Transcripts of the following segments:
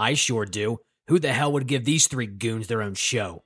I sure do. Who the hell would give these three goons their own show?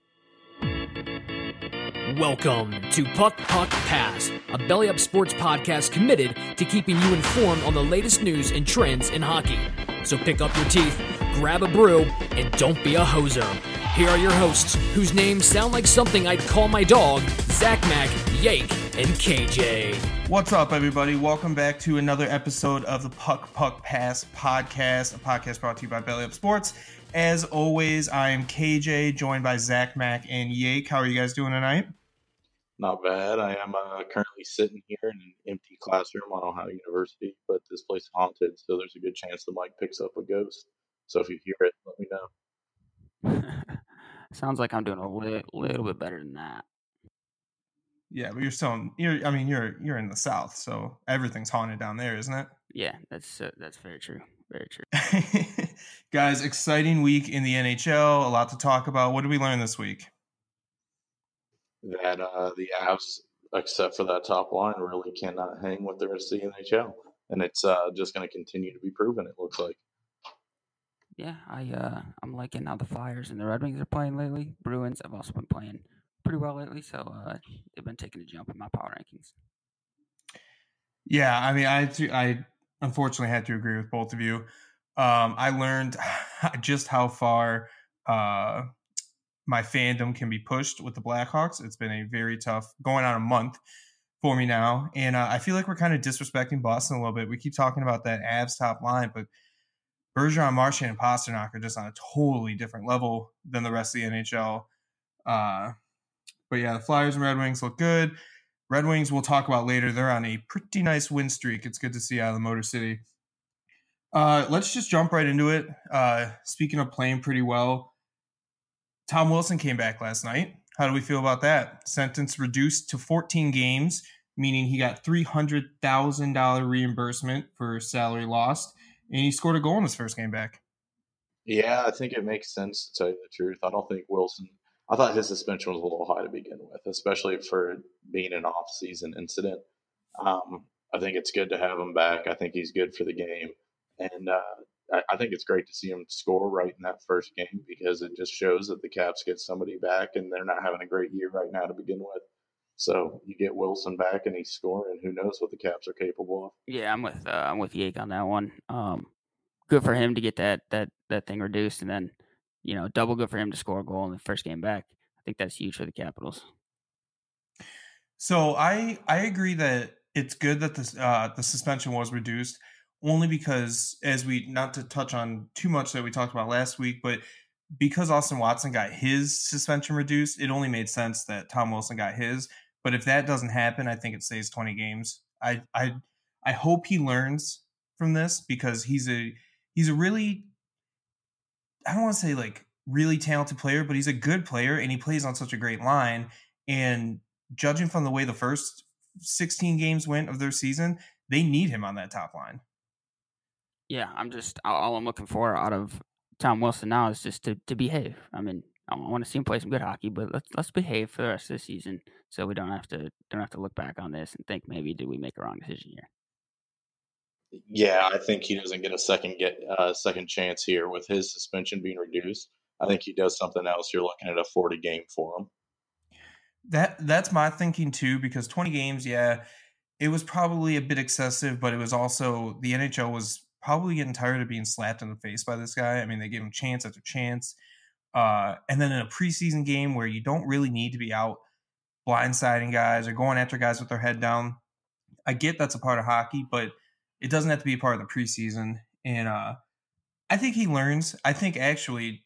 Welcome to Puck Puck Pass, a belly up sports podcast committed to keeping you informed on the latest news and trends in hockey. So pick up your teeth, grab a brew, and don't be a hoser. Here are your hosts, whose names sound like something I'd call my dog Zach Mack, Yake, and KJ. What's up, everybody? Welcome back to another episode of the Puck Puck Pass podcast, a podcast brought to you by Belly Up Sports. As always, I am KJ, joined by Zach Mack and Yake. How are you guys doing tonight? Not bad. I am uh, currently sitting here in an empty classroom on Ohio University, but this place is haunted, so there's a good chance the mic picks up a ghost. So if you hear it, let me know. Sounds like I'm doing a li- little bit better than that. Yeah, but you're still in, you're I mean you're you're in the south, so everything's haunted down there, isn't it? Yeah, that's uh, that's very true. Very true. Guys, exciting week in the NHL, a lot to talk about. What did we learn this week? That uh, the Avs, except for that top line, really cannot hang with the rest of the NHL, and it's uh, just going to continue to be proven. It looks like. Yeah, I uh, I'm liking how the Flyers and the Red Wings are playing lately. Bruins have also been playing pretty well lately, so uh, they've been taking a jump in my power rankings. Yeah, I mean, I I unfortunately had to agree with both of you. Um, I learned just how far uh, my fandom can be pushed with the Blackhawks. It's been a very tough, going on a month for me now, and uh, I feel like we're kind of disrespecting Boston a little bit. We keep talking about that Avs top line, but Bergeron, Marchand, and Pastrnak are just on a totally different level than the rest of the NHL. Uh, but yeah, the Flyers and Red Wings look good. Red Wings we'll talk about later. They're on a pretty nice win streak. It's good to see out of the Motor City. Uh, let's just jump right into it. Uh, speaking of playing pretty well, Tom Wilson came back last night. How do we feel about that? Sentence reduced to 14 games, meaning he got $300,000 reimbursement for salary lost, and he scored a goal in his first game back. Yeah, I think it makes sense to tell you the truth. I don't think Wilson I thought his suspension was a little high to begin with, especially for being an off-season incident. Um, I think it's good to have him back. I think he's good for the game, and uh, I, I, think it's great to see him score right in that first game because it just shows that the Caps get somebody back, and they're not having a great year right now to begin with. So you get Wilson back, and he's scoring. Who knows what the Caps are capable of? Yeah, I'm with uh, I'm with Yake on that one. Um, good for him to get that that that thing reduced, and then you know, double good for him to score a goal in the first game back. I think that's huge for the Capitals. So I I agree that it's good that this uh, the suspension was reduced only because as we not to touch on too much that we talked about last week, but because Austin Watson got his suspension reduced, it only made sense that Tom Wilson got his. But if that doesn't happen, I think it stays 20 games. I I I hope he learns from this because he's a he's a really I don't want to say like really talented player, but he's a good player and he plays on such a great line. And judging from the way the first 16 games went of their season, they need him on that top line. Yeah, I'm just all I'm looking for out of Tom Wilson now is just to, to behave. I mean, I want to see him play some good hockey, but let's let's behave for the rest of the season so we don't have to don't have to look back on this and think maybe did we make a wrong decision here. Yeah, I think he doesn't get a second get uh, second chance here with his suspension being reduced. I think he does something else. You're looking at a 40 game for him. That that's my thinking too, because 20 games, yeah, it was probably a bit excessive, but it was also the NHL was probably getting tired of being slapped in the face by this guy. I mean, they gave him chance after chance. Uh, and then in a preseason game where you don't really need to be out blindsiding guys or going after guys with their head down, I get that's a part of hockey, but it doesn't have to be part of the preseason. And uh, I think he learns. I think actually,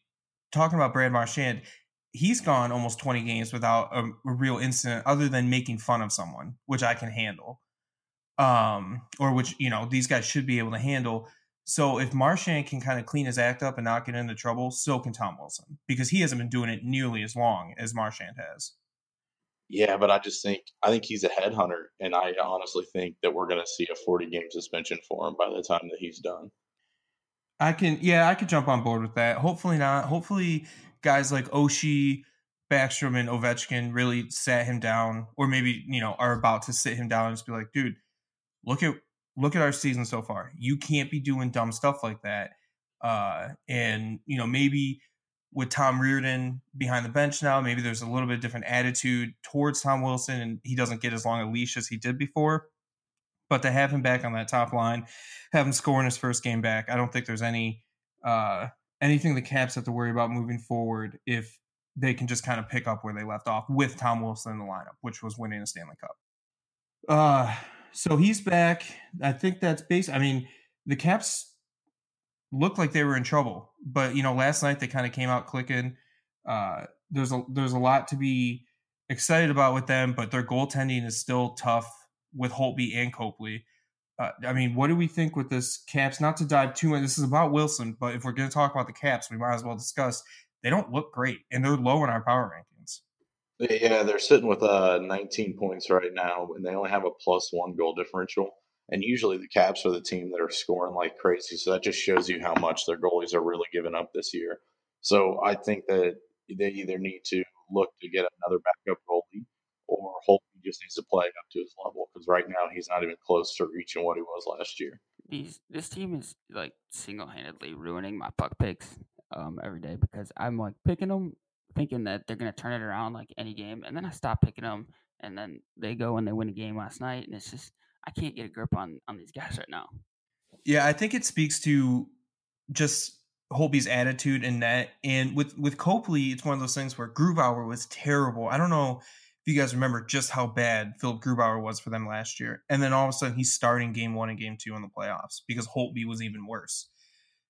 talking about Brad Marchand, he's gone almost 20 games without a, a, real incident other than making fun of someone, which I can handle. Um, or which, you know, these guys should be able to handle. So if Marchand can kind of clean his act up and not get into trouble, so can Tom Wilson because he hasn't been doing it nearly as long as Marchand has. Yeah, but I just think I think he's a headhunter, and I honestly think that we're going to see a 40 game suspension for him by the time that he's done. I can, yeah, I could jump on board with that. Hopefully not. Hopefully, guys like Oshie, Backstrom, and Ovechkin really sat him down, or maybe you know are about to sit him down and just be like, dude, look at look at our season so far. You can't be doing dumb stuff like that. Uh, and you know maybe with Todd Reirden behind the bench now, maybe there's a little bit different attitude towards Tom Wilson, and he doesn't get as long a leash as he did before. But to have him back on that top line, have him score in his first game back, I don't think there's any uh, anything the Caps have to worry about moving forward if they can just kind of pick up where they left off with Tom Wilson in the lineup, which was winning a Stanley Cup. Uh, so he's back. I think that's base. I mean, the Caps looked like they were in trouble, but you know, last night they kind of came out clicking. Uh, there's a there's a lot to be excited about with them, but their goaltending is still tough with Holtby and Copley. Uh, I mean, what do we think with this Caps? Not to dive too much. This is about Wilson, but if we're going to talk about the Caps, we might as well discuss. They don't look great, and they're low in our power rankings. Yeah, they're sitting with uh, 19 points right now, and they only have a plus one goal differential. And usually the Caps are the team that are scoring like crazy. So that just shows you how much their goalies are really giving up this year. So I think that they either need to look to get another backup goalie or Holtby just needs to play up to his level because right now he's not even close to reaching what he was last year. These this team is like single handedly ruining my puck picks um, every day because I'm like picking them thinking that they're gonna turn it around like any game, and then I stop picking them, and then they go and they win a game last night, and it's just I can't get a grip on on these guys right now. Yeah, I think it speaks to just Holtby's attitude in that, and with with Copley, it's one of those things where Grubauer was terrible. I don't know if you guys remember just how bad Philipp Grubauer was for them last year, and then all of a sudden he's starting game one and game two in the playoffs because Holtby was even worse.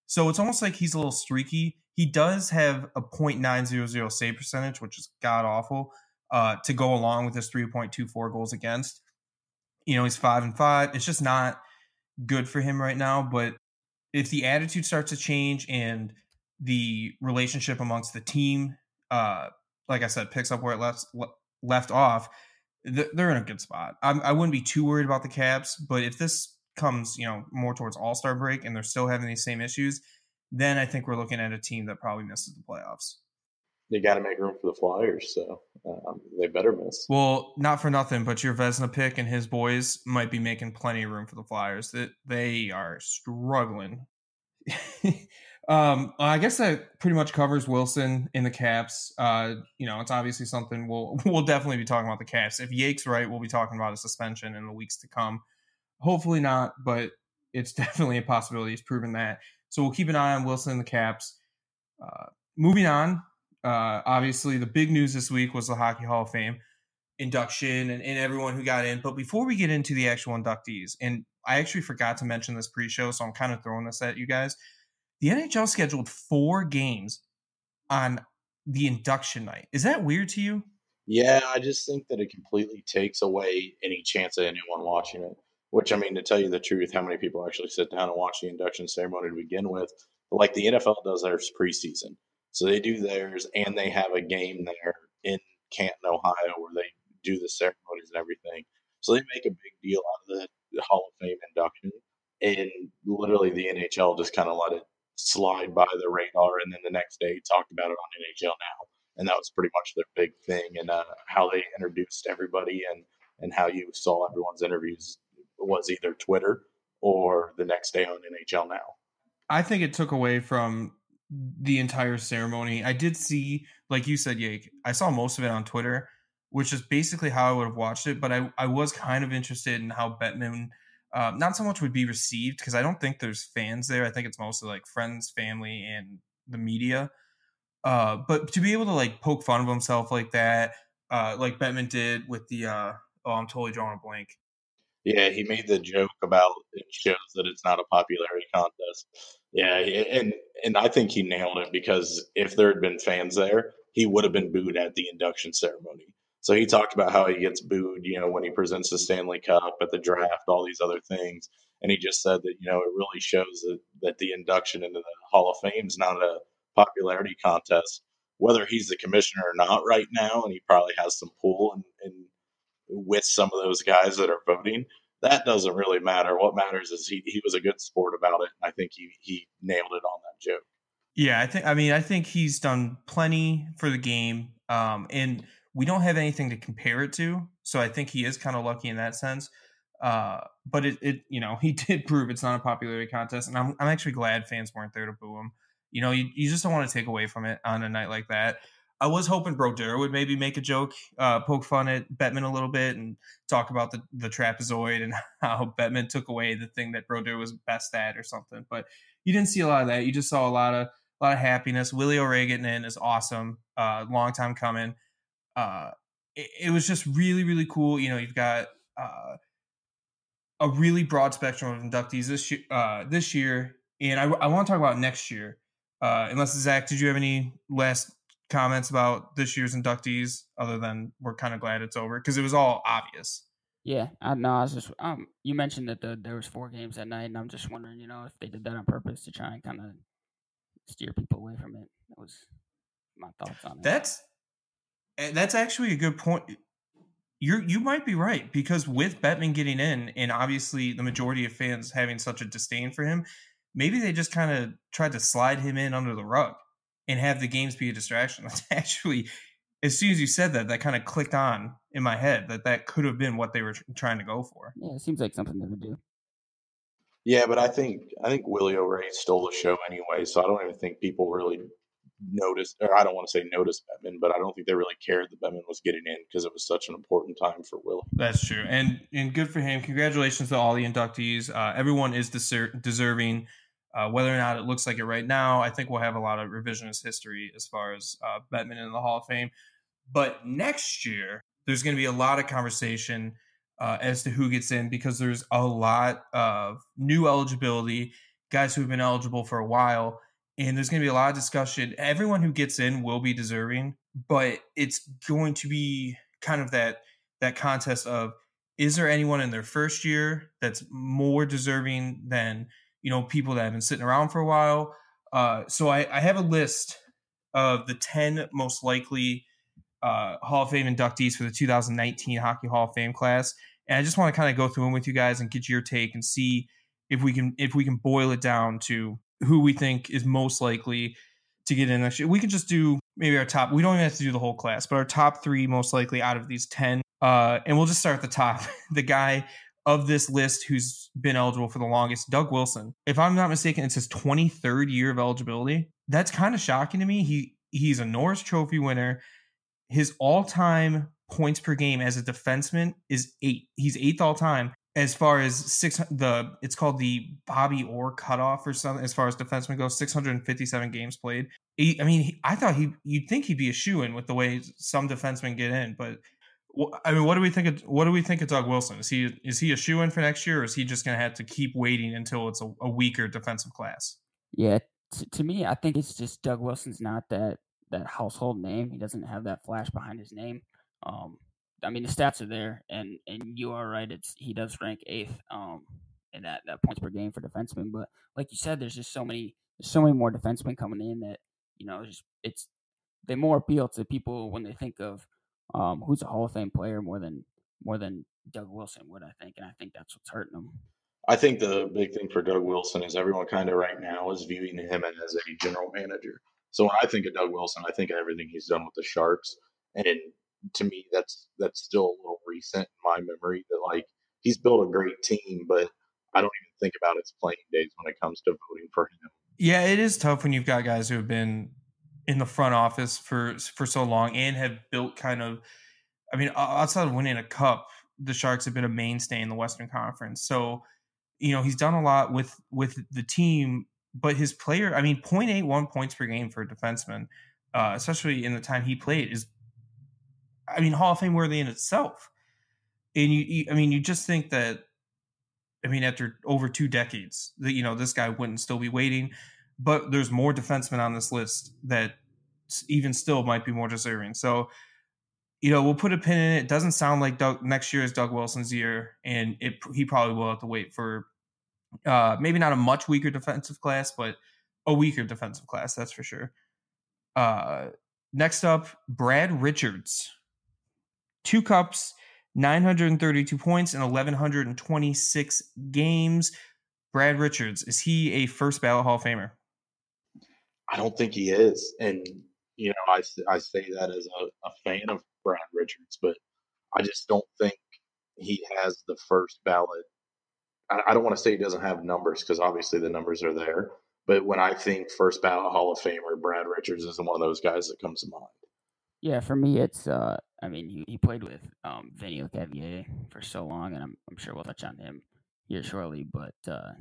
So it's almost like he's a little streaky. He does have a .900 save percentage, which is god awful, uh, to go along with his 3.24 goals against you know, he's five and five. It's just not good for him right now. But if the attitude starts to change and the relationship amongst the team, uh, like I said, picks up where it left left off, they're in a good spot. I'm, I would not be too worried about the Caps, but if this comes, you know, more towards All Star break and they're still having these same issues, then I think we're looking at a team that probably misses the playoffs they got to make room for the Flyers, so um, they better miss. Well, not for nothing, but your Vezina pick and his boys might be making plenty of room for the Flyers. That they are struggling. um, I guess that pretty much covers Wilson in the Caps. Uh, you know, it's obviously something we'll we'll definitely be talking about the Caps. If Yake's right, we'll be talking about a suspension in the weeks to come. Hopefully not, but it's definitely a possibility. He's proven that. So we'll keep an eye on Wilson in the Caps. Uh, moving on, uh, obviously, the big news this week was the Hockey Hall of Fame induction and, and everyone who got in. But before we get into the actual inductees, and I actually forgot to mention this pre-show, so I'm kind of throwing this at you guys. The NHL scheduled four games on the induction night. Is that weird to you? Yeah, I just think that it completely takes away any chance of anyone watching it. Which I mean, to tell you the truth, how many people actually sit down and watch the induction ceremony to begin with? Like the NFL does theirs preseason. So they do theirs, and they have a game there in Canton, Ohio, where they do the ceremonies and everything. So they make a big deal out of the Hall of Fame induction, and literally the NHL just kind of let it slide by the radar, and then the next day talked about it on NHL Now, and that was pretty much their big thing, and uh, how they introduced everybody, and and how you saw everyone's interviews was either Twitter or the next day on NHL Now. I think it took away from the entire ceremony. I did see, like you said, Yake. I saw most of it on Twitter, which is basically how I would have watched it. But I, I was kind of interested in how Bettman, uh, not so much would be received because I don't think there's fans there. I think it's mostly like friends, family, and the media. Uh, but to be able to like poke fun of himself like that, uh, like Bettman did with the, uh, oh, I'm totally drawing a blank. Yeah, he made the joke about it shows that it's not a popularity contest. Yeah, and and I think he nailed it because if there had been fans there, he would have been booed at the induction ceremony. So he talked about how he gets booed, you know, when he presents the Stanley Cup at the draft, all these other things, and he just said that you know it really shows that that the induction into the Hall of Fame is not a popularity contest. Whether he's the commissioner or not right now, and he probably has some pull and, and with some of those guys that are voting, that doesn't really matter. What matters is he, he was a good sport about it. I think he, he nailed it on that joke. Yeah, I think I mean I think he's done plenty for the game. Um, and we don't have anything to compare it to. So I think he is kind of lucky in that sense. Uh, but it, it, you know, he did prove it's not a popularity contest, and I'm, I'm actually glad fans weren't there to boo him. You know, you, you just don't want to take away from it on a night like that. I was hoping Brodeur would maybe make a joke, uh, poke fun at Bettman a little bit, and talk about the the trapezoid and how Bettman took away the thing that Brodeur was best at or something. But you didn't see a lot of that. You just saw a lot of a lot of happiness. Willie O'Ree getting in is awesome. Uh, long time coming. Uh, it, it, was just really really cool. You know, you've got uh, a really broad spectrum of inductees this year. Uh, this year, and I, I want to talk about next year. Uh, unless Zach, did you have any last comments about this year's inductees other than we're kind of glad it's over because it was all obvious. Yeah, I know. I was just um. You mentioned that the, there was four games that night, and I'm just wondering, you know, if they did that on purpose to try and kind of steer people away from it. That was my thoughts on it. That's eh, that's actually a good point. You're you might be right because with Bettman getting in, and obviously the majority of fans having such a disdain for him, maybe they just kind of tried to slide him in under the rug and have the games be a distraction. That's actually, as soon as you said that, that kind of clicked on in my head that that could have been what they were trying to go for. Yeah, it seems like something they would do. Yeah, but I think I think Willie O'Ree stole the show anyway, so I don't even think people really noticed, or I don't want to say noticed Bettman, but I don't think they really cared that Bettman was getting in because it was such an important time for Willie. That's true, and and good for him. Congratulations to all the inductees. Uh, everyone is deser- deserving uh, whether or not it looks like it right now, I think we'll have a lot of revisionist history as far as uh, Bettman in the Hall of Fame. But next year, there's going to be a lot of conversation uh, as to who gets in because there's a lot of new eligibility, guys who have been eligible for a while, and there's going to be a lot of discussion. Everyone who gets in will be deserving, but it's going to be kind of that that contest of is there anyone in their first year that's more deserving than you know, people that have been sitting around for a while. Uh, so I, I, have a list of the 10 most likely uh, Hall of Fame inductees for the 2019 Hockey Hall of Fame class. And I just want to kind of go through them with you guys and get your take and see if we can if we can boil it down to who we think is most likely to get in next year. We could just do maybe our top. We don't even have to do the whole class, but our top three most likely out of these ten. Uh, and we'll just start at the top. the guy of this list who's been eligible for the longest, Doug Wilson. If I'm not mistaken, it's his 23rd year of eligibility. That's kind of shocking to me. He he's a Norris Trophy winner. His all-time points per game as a defenseman is eight. He's eighth all time as far as six. The it's called the Bobby Orr cutoff or something. As far as defenseman goes, 657 games played. He, I mean, he, I thought he you'd think he'd be a shoe in with the way some defensemen get in, but I mean, what do we think? Of, what do we think of Doug Wilson? Is he is he a shoe in for next year, or is he just going to have to keep waiting until it's a, a weaker defensive class? Yeah, t- to me, I think it's just Doug Wilson's not that that household name. He doesn't have that flash behind his name. Um, I mean, the stats are there, and and you are right. It's he does rank eighth um, in that that points per game for defensemen. But like you said, there's just so many so many more defensemen coming in that you know it's, it's they more appeal to people when they think of um, who's a Hall of Fame player more than more than Doug Wilson would, I think, and I think that's what's hurting him. I think the big thing for Doug Wilson is everyone kind of right now is viewing him as a general manager. So when I think of Doug Wilson, I think of everything he's done with the Sharks, and to me, that's that's still a little recent in my memory. That like he's built a great team, but I don't even think about his playing days when it comes to voting for him. Yeah, it is tough when you've got guys who have been in the front office for for so long and have built kind of I mean outside of winning a cup the Sharks have been a mainstay in the Western Conference. So you know he's done a lot with with the team but his player I mean 0.81 points per game for a defenseman uh, especially in the time he played is I mean Hall of Fame worthy in itself. And you, you I mean you just think that I mean after over two decades that you know this guy wouldn't still be waiting but there's more defensemen on this list that even still might be more deserving. So, you know, we'll put a pin in it. it doesn't sound like Doug, next year is Doug Wilson's year, and it he probably will have to wait for uh, maybe not a much weaker defensive class, but a weaker defensive class, that's for sure. Uh, next up, Brad Richards. Two cups, 932 points, and 1,126 games. Brad Richards, is he a first ballot Hall of Famer? I don't think he is. And, you know, I, I say that as a, a fan of Brad Richards, but I just don't think he has the first ballot. I, I don't want to say he doesn't have numbers because obviously the numbers are there. But when I think first ballot Hall of Famer, Brad Richards is one of those guys that comes to mind. Yeah, for me, it's uh, I mean, he, he played with um, Vinny Lecavalier for so long, and I'm I'm sure we'll touch on him here shortly. But uh,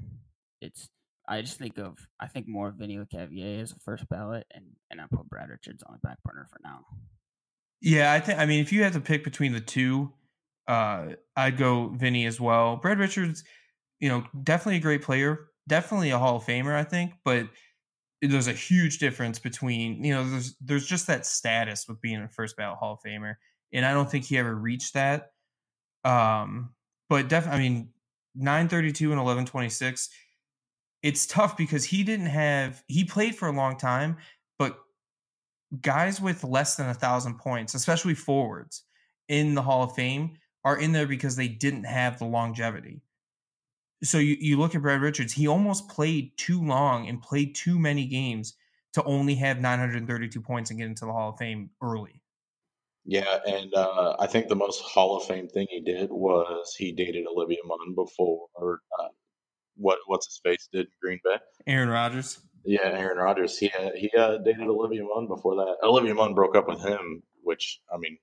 it's I just think of I think more of Vinny Lecavalier as a first ballot, and and I put Brad Richards on the back burner for now. Yeah, I think I mean if you had to pick between the two, uh, I'd go Vinny as well. Brad Richards, you know, definitely a great player, definitely a Hall of Famer, I think, but there's a huge difference between you know there's there's just that status with being a first ballot Hall of Famer, and I don't think he ever reached that. Um, but definitely, I mean, nine thirty two and eleven twenty six. It's tough because he didn't have he played for a long time, but guys with less than a thousand points, especially forwards in the Hall of Fame, are in there because they didn't have the longevity so you, you look at Brad Richards, he almost played too long and played too many games to only have 932 points and get into the Hall of Fame early. Yeah, and uh, I think the most Hall of Fame thing he did was he dated Olivia Munn before uh, what what's his face did in Green Bay. Aaron Rodgers. Yeah, Aaron Rodgers. He had, he uh, dated Olivia Munn before that. Olivia Munn broke up with him, which I mean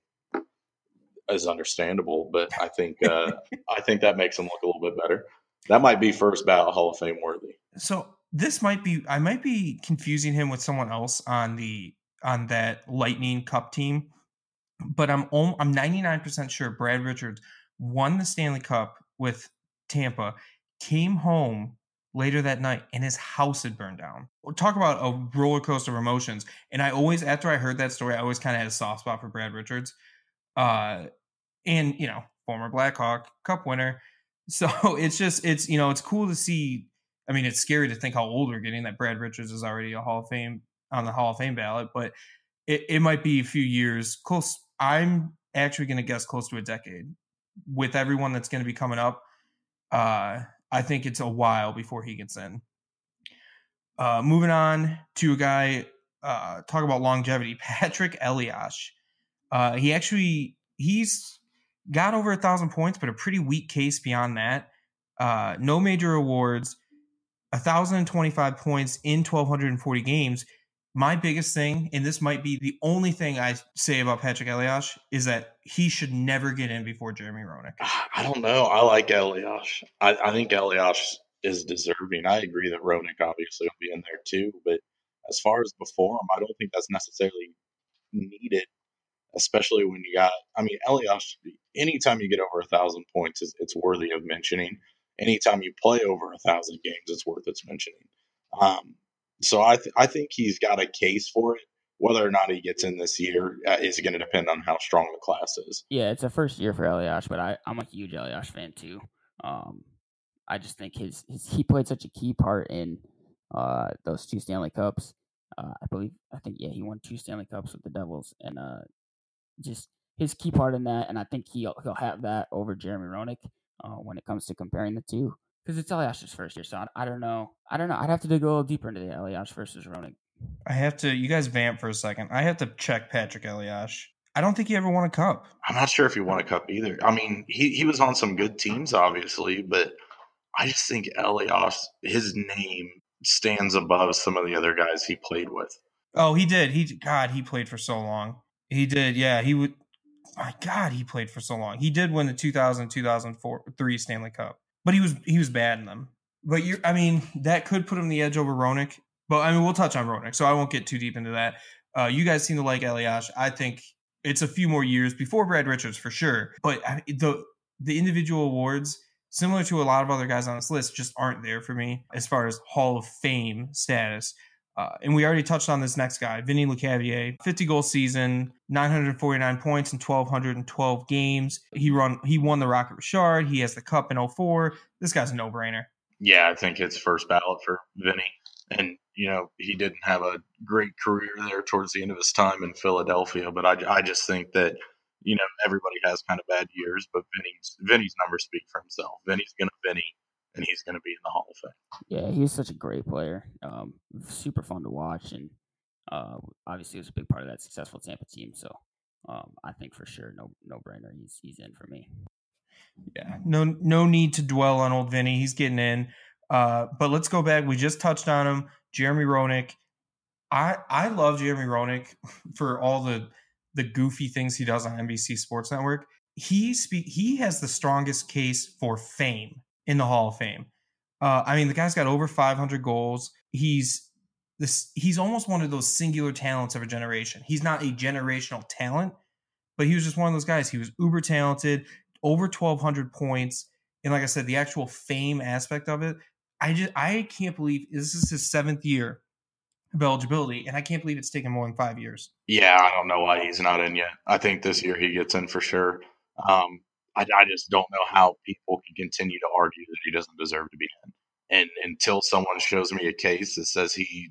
is understandable, but I think uh, I think that makes him look a little bit better. That might be first ballot Hall of Fame worthy. So this might be I might be confusing him with someone else on the on that Lightning Cup team, but I'm I'm 99% sure Brad Richards won the Stanley Cup with Tampa, came home later that night and his house had burned down. Talk about a roller coaster of emotions. And I always after I heard that story, I always kind of had a soft spot for Brad Richards. Uh and you know, former Blackhawk, cup winner so it's just it's you know it's cool to see. I mean, it's scary to think how old we're getting. That Brad Richards is already a Hall of Fame on the Hall of Fame ballot, but it, it might be a few years close. I'm actually going to guess close to a decade with everyone that's going to be coming up. Uh, I think it's a while before he gets in. Uh, moving on to a guy, uh, talk about longevity, Patrik Elias. Uh, he actually he's got over a thousand points, but a pretty weak case beyond that. Uh, no major awards, 1,025 points in 1,240 games. My biggest thing, and this might be the only thing I say about Patrik Elias, is that he should never get in before Jeremy Roenick. I don't know. I like Elias. I, I think Elias is deserving. I agree that Roenick obviously will be in there too, but as far as before him, I don't think that's necessarily needed especially when you got, I mean, Elias, anytime you get over a thousand points, it's, it's worthy of mentioning. Anytime you play over a thousand games, it's worth its mentioning. Um, so I, th- I think he's got a case for it. Whether or not he gets in this year uh, is going to depend on how strong the class is. Yeah, it's a first year for Elias, but I, I'm a huge Elias fan too. Um, I just think his, his he played such a key part in uh, those two Stanley Cups. Uh, I believe I think yeah he won two Stanley Cups with the Devils, and uh, just his key part in that, and I think he'll he'll have that over Jeremy Roenick uh, when it comes to comparing the two because it's Elias's first year. So I, I, don't know. I don't know. I'd have to dig a little deeper into the Elias versus Roenick. I have to. You guys vamp for a second. I have to check Patrik Elias. I don't think he ever won a cup. I'm not sure if he won a cup either. I mean, he, he was on some good teams, obviously, but I just think Elias, his name stands above some of the other guys he played with. Oh, he did. He God, he played for so long. He did. Yeah, he would. My God, he played for so long. He did win the 2000 2004 three Stanley Cup, but he was he was bad in them. But you, I mean, that could put him the edge over Roenick. But I mean, we'll touch on Roenick, so I won't get too deep into that. Uh, you guys seem to like Elias. I think it's a few more years before Brad Richards for sure. But the the individual awards, similar to a lot of other guys on this list, just aren't there for me as far as Hall of Fame status. Uh, and we already touched on this next guy, Vinny Lecavalier, 50 goal season, 949 points in 1,212 games. He run he won the Rocket Richard. He has the cup in 04. This guy's a no brainer. Yeah, I think it's first ballot for Vinny. And, you know, he didn't have a great career there towards the end of his time in Philadelphia, but I, I just think that, you know, everybody has kind of bad years, but Vinny's, Vinny's numbers speak for himself. Vinny's going to Vinny and he's going to be in the Hall of Fame. Yeah, he's such a great player. Um, super fun to watch, and uh, obviously was a big part of that successful Tampa team. So um, I think for sure, no no brainer, he's he's in for me. Yeah, no no need to dwell on old Vinny. He's getting in. Uh, but let's go back. We just touched on him, Jeremy Roenick. I I love Jeremy Roenick for all the the goofy things he does on NBC Sports Network. He speak he has the strongest case for fame in the Hall of Fame. Uh, I mean, the guy's got over 500 goals. He's this. He's almost one of those singular talents of a generation. He's not a generational talent, but he was just one of those guys. He was uber talented, over 1,200 points, and like I said, the actual fame aspect of it. I just I can't believe this is his seventh year of eligibility, and I can't believe it's taken more than five years. Yeah, I don't know why he's not in yet. I think this year he gets in for sure. Um, I, I just don't know how people can continue to argue that he doesn't deserve to be in. And until someone shows me a case that says he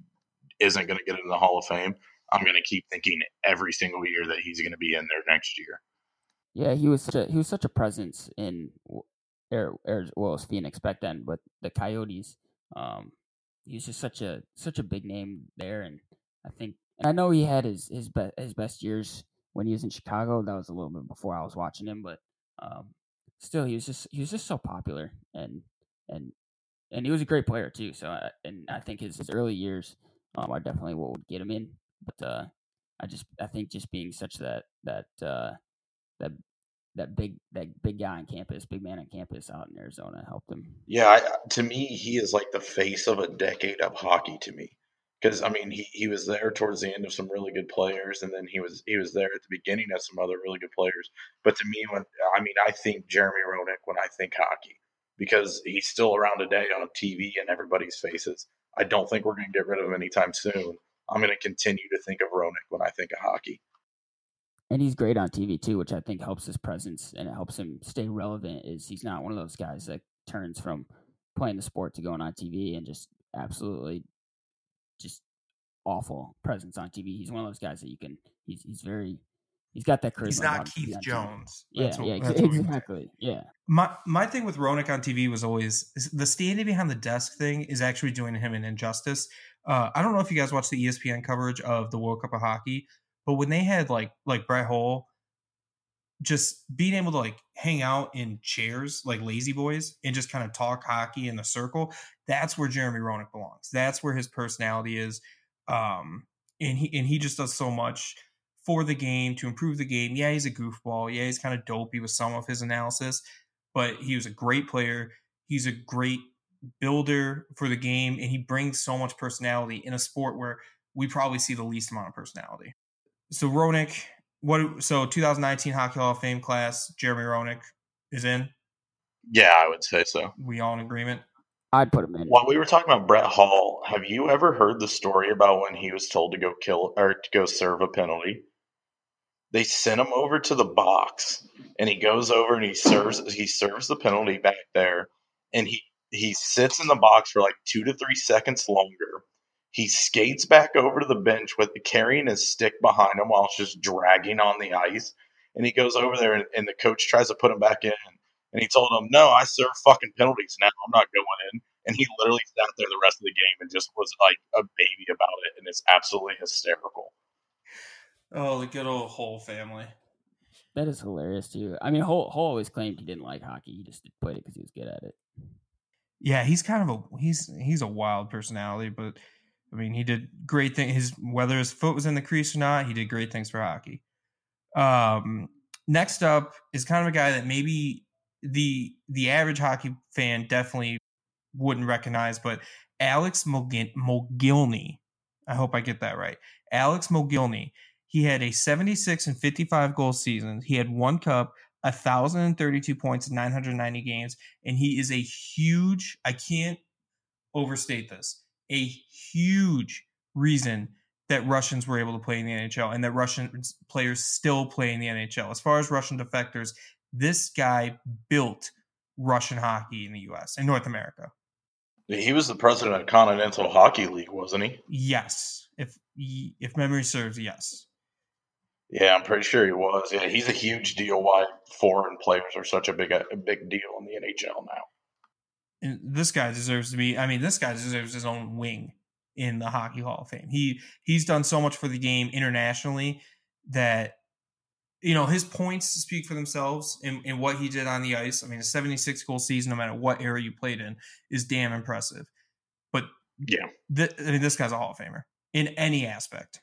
isn't going to get into the Hall of Fame, I'm going to keep thinking every single year that he's going to be in there next year. Yeah, he was such a he was such a presence in Air, Air well, was Phoenix back then, but the Coyotes. Um, he was just such a such a big name there, and I think and I know he had his his best his best years when he was in Chicago. That was a little bit before I was watching him, but um, still, he was just he was just so popular, and and and he was a great player too. So, I, and I think his, his early years um, are definitely what would get him in. But uh, I just I think just being such that that uh, that that big that big guy on campus, big man on campus out in Arizona helped him. Yeah, I, to me, he is like the face of a decade of hockey to me because I mean he, he was there towards the end of some really good players, and then he was he was there at the beginning of some other really good players. But to me, when I mean I think Jeremy Roenick when I think hockey because he's still around today on TV and everybody's faces. I don't think we're going to get rid of him anytime soon. I'm going to continue to think of Roenick when I think of hockey. And he's great on TV too, which I think helps his presence and it helps him stay relevant. Is he's not one of those guys that turns from playing the sport to going on TV and just absolutely just awful presence on TV. He's one of those guys that you can. He's he's very. He's got that charisma. He's not Keith Jones. Yeah, what, yeah, exactly. Yeah. My my thing with Roenick on TV was always the standing behind the desk thing is actually doing him an injustice. Uh, I don't know if you guys watched the ESPN coverage of the World Cup of Hockey, but when they had like like Brett Hull just being able to like hang out in chairs like lazy boys and just kind of talk hockey in the circle that's where jeremy roenick belongs. That's where his personality is um and he and he just does so much for the game to improve the game. Yeah he's a goofball. Yeah he's kind of dopey with some of his analysis but he was a great player. He's a great builder for the game and he brings so much personality in a sport where we probably see the least amount of personality. So Roenick what so 2019 Hockey Hall of Fame class, Jeremy Roenick is in. Yeah, I would say so. We all in agreement. I'd put him in. While we were talking about Brett Hull, have you ever heard the story about when he was told to go kill or to go serve a penalty? They sent him over to the box, and he goes over and he serves he serves the penalty back there, and he he sits in the box for like two to three seconds longer, he skates back over to the bench with carrying his stick behind him while it's just dragging on the ice. And he goes over there, and, and the coach tries to put him back in. And he told him, "No, I serve fucking penalties now. I'm not going in." And he literally sat there the rest of the game and just was like a baby about it, and it's absolutely hysterical. Oh, the good old Hull family. That is hilarious too. I mean, Hull, Hull always claimed he didn't like hockey. He just played it because he was good at it. Yeah, he's kind of a he's he's a wild personality, but I mean, he did great things. His whether his foot was in the crease or not, he did great things for hockey. Um, next up is kind of a guy that maybe the the average hockey fan definitely wouldn't recognize, but Alex Mogilny. I hope I get that right. Alex Mogilny. He had a 76 and 55 goal season. He had one cup, 1,032 points in 990 games, and he is a huge. I can't overstate this a huge reason that Russians were able to play in the NHL and that Russian players still play in the NHL. As far as Russian defectors, this guy built Russian hockey in the US in North America. He was the president of Continental Hockey League, wasn't he? Yes, if if memory serves, yes. Yeah, I'm pretty sure he was. Yeah, he's a huge deal. Why foreign players are such a big a big deal in the NHL now this guy deserves to be. I mean, this guy deserves his own wing in the Hockey Hall of Fame. He he's done so much for the game internationally that you know, his points speak for themselves and, in what he did on the ice. I mean, a 76 goal season, no matter what era you played in, is damn impressive. But yeah, th- I mean, this guy's a Hall of Famer in any aspect.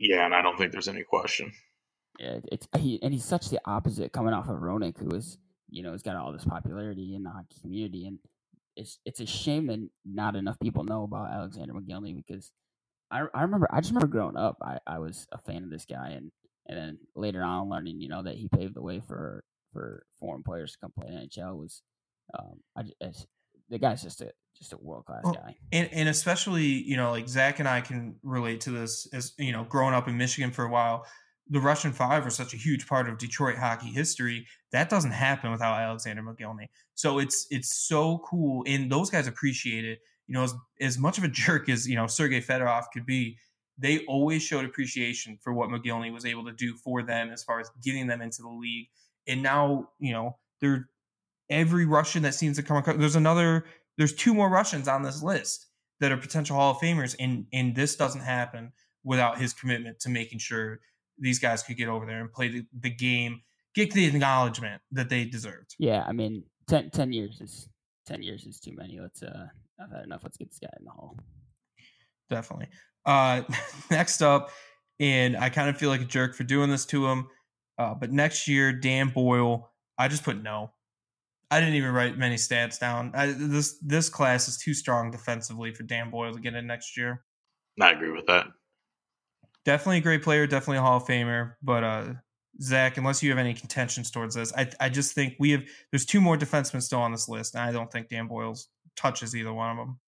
Yeah, and I don't think there's any question. Yeah, it's he and he's such the opposite coming off of Roenick, who is you know has got all this popularity in the hockey community, and it's it's a shame that not enough people know about Alexander Mogilny because I I remember I just remember growing up I, I was a fan of this guy and and then later on learning you know that he paved the way for for foreign players to come play in NHL was um I just, the guy's just a just a world class well, guy. and and especially you know like Zach and I can relate to this as you know growing up in Michigan for a while the Russian Five are such a huge part of Detroit hockey history. That doesn't happen without Alexander Mogilny. So it's it's so cool, and those guys appreciate it. You know, as, as much of a jerk as you know Sergei Fedorov could be, they always showed appreciation for what Mogilny was able to do for them as far as getting them into the league. And now, you know, they're every Russian that seems to come across. There's another. There's two more Russians on this list that are potential Hall of Famers, and and this doesn't happen without his commitment to making sure these guys could get over there and play the, the game, get the acknowledgement that they deserved. Yeah, I mean, 10, 10 years is ten years is too many. Let's uh, I've had enough. Let's get this guy in the hall. Definitely. Uh, next up, and I kind of feel like a jerk for doing this to him. Uh, but next year, Dan Boyle, I just put no. I didn't even write many stats down. I, this this class is too strong defensively for Dan Boyle to get in next year. I agree with that definitely a great player, definitely a Hall of Famer. But uh, Zach, unless you have any contentions towards this, I I just think we have there's two more defensemen still on this list, and I don't think Dan Boyles touches either one of them.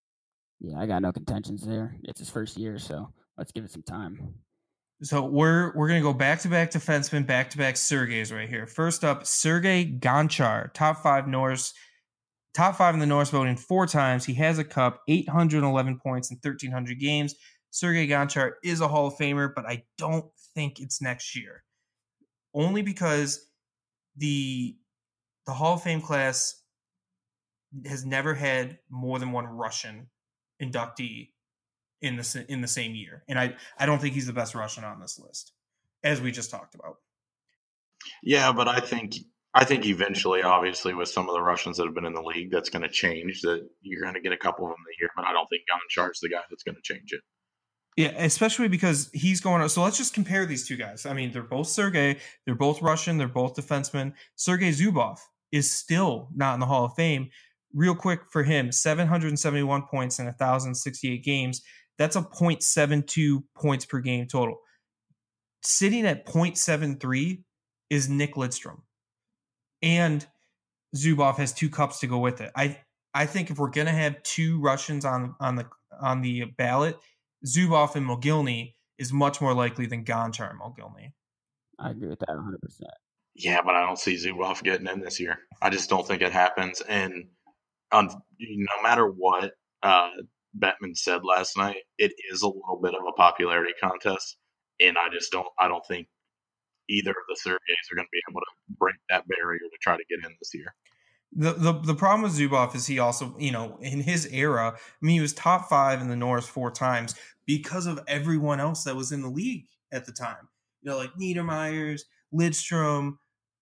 Yeah, I got no contentions there. It's his first year, so let's give it some time. So we're we're gonna go back to back defensemen, back to back Sergeys right here. First up, Sergey Gonchar, top five Norris, top five in the Norris voting four times. He has a cup, 811 points in 1,300 games. Sergey Gonchar is a Hall of Famer, but I don't think it's next year. Only because the the Hall of Fame class has never had more than one Russian inductee in the in the same year, and I I don't think he's the best Russian on this list, as we just talked about. Yeah, but I think I think eventually, obviously, with some of the Russians that have been in the league, that's going to change. That you're going to get a couple of them a year, but I don't think Gonchar's the guy that's going to change it. Yeah, especially because he's going. On. So let's just compare these two guys. I mean, they're both Sergey. They're both Russian. They're both defensemen. Sergey Zubov is still not in the Hall of Fame. Real quick for him, 771 points in 1,068 games. That's a 0.72 points per game total. Sitting at 0.73 is Nick Lidstrom. And Zubov has two cups to go with it. I I think if we're gonna have two Russians on on the on the ballot, Zubov and Mogilny is much more likely than Gonchar and Mogilny. I agree with that 100%. Yeah, but I don't see Zubov getting in this year. I just don't think it happens. And on, no matter what uh, Bettman said last night, it is a little bit of a popularity contest. And I just don't, I don't think either of the Sergeys are going to be able to break that barrier to try to get in this year. The, the the problem with Zubov is he also, you know, in his era, I mean, he was top five in the Norris four times because of everyone else that was in the league at the time. You know, like Niedermayers, Lidstrom,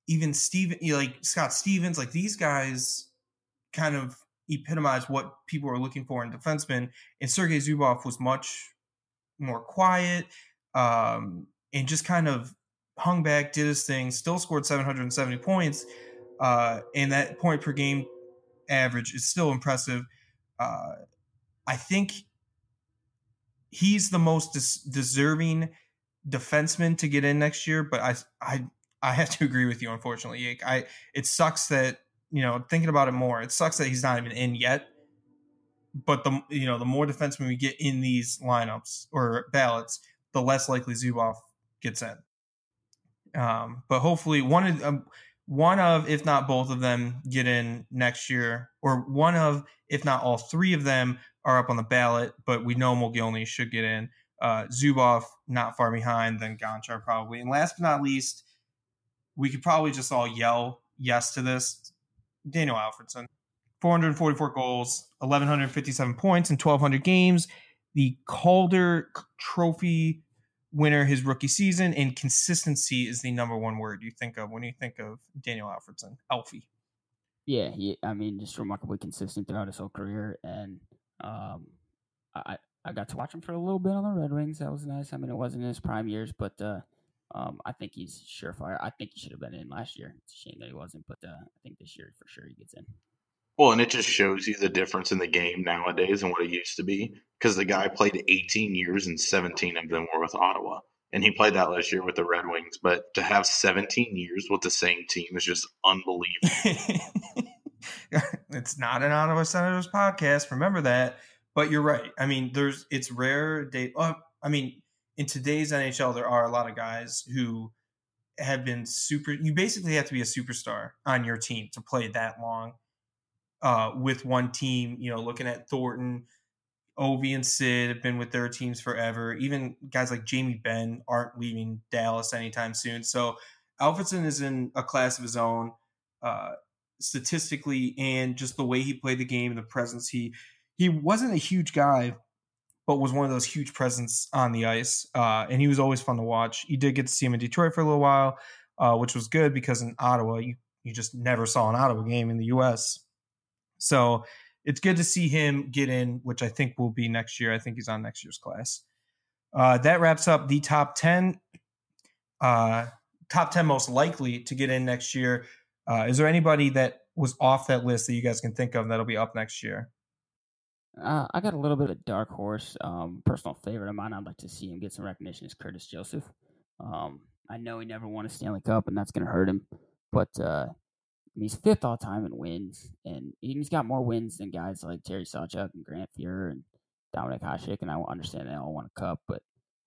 even Steven, you know, like Scott Stevens, like these guys kind of epitomize what people are looking for in defensemen. And Sergei Zubov was much more quiet um, and just kind of hung back, did his thing, still scored 770 points uh, and that point per game average is still impressive. Uh, I think he's the most des- deserving defenseman to get in next year, but I I I have to agree with you. Unfortunately, I it sucks that you know thinking about it more, it sucks that he's not even in yet. But the you know the more defensemen we get in these lineups or ballots, the less likely Zubov gets in. Um, but hopefully, one of um, one of, if not both of them, get in next year, or one of, if not all three of them, are up on the ballot. But we know Mogilny should get in. Uh, Zubov not far behind, then Gonchar probably. And last but not least, we could probably just all yell yes to this. Daniel Alfredsson, 444 goals, 1,157 points in 1,200 games. The Calder Trophy winner his rookie season, and consistency is the number one word you think of when you think of Daniel Alfredsson, Alfie. Yeah, he, I mean, just remarkably consistent throughout his whole career, and um, I I got to watch him for a little bit on the Red Wings. That was nice. I mean, it wasn't his prime years, but uh, um, I think he's surefire. I think he should have been in last year. It's a shame that he wasn't, but uh, I think this year for sure he gets in. Well, and it just shows you the difference in the game nowadays and what it used to be. Because the guy played 18 years and 17 of them were with Ottawa. And he played that last year with the Red Wings. But to have 17 years with the same team is just unbelievable. it's not an Ottawa Senators podcast. Remember that. But you're right. I mean, there's it's rare. Day. Uh, I mean, in today's NHL, there are a lot of guys who have been super. You basically have to be a superstar on your team to play that long uh, with one team. You know, looking at Thornton, Ovi, and Sid have been with their teams forever. Even guys like Jamie Benn aren't leaving Dallas anytime soon. So Alfredsson is in a class of his own, uh, statistically, and just the way he played the game, and the presence he he wasn't a huge guy. But was one of those huge presence on the ice, uh, and he was always fun to watch. You did get to see him in Detroit for a little while, uh, which was good because in Ottawa, you you just never saw an Ottawa game in the U.S. So it's good to see him get in, which I think will be next year. I think he's on next year's class. Uh, that wraps up the top 10. Uh, top 10 most likely to get in next year. Uh, is there anybody that was off that list that you guys can think of that'll be up next year? Uh, I got a little bit of a dark horse. Um, personal favorite of mine. I'd like to see him get some recognition is Curtis Joseph. Um, I know he never won a Stanley Cup, and that's going to hurt him. But uh, he's fifth all time in wins, and he's got more wins than guys like Terry Sawchuk and Grant Fuhr and Dominik Hasek. And I understand they all won a cup, but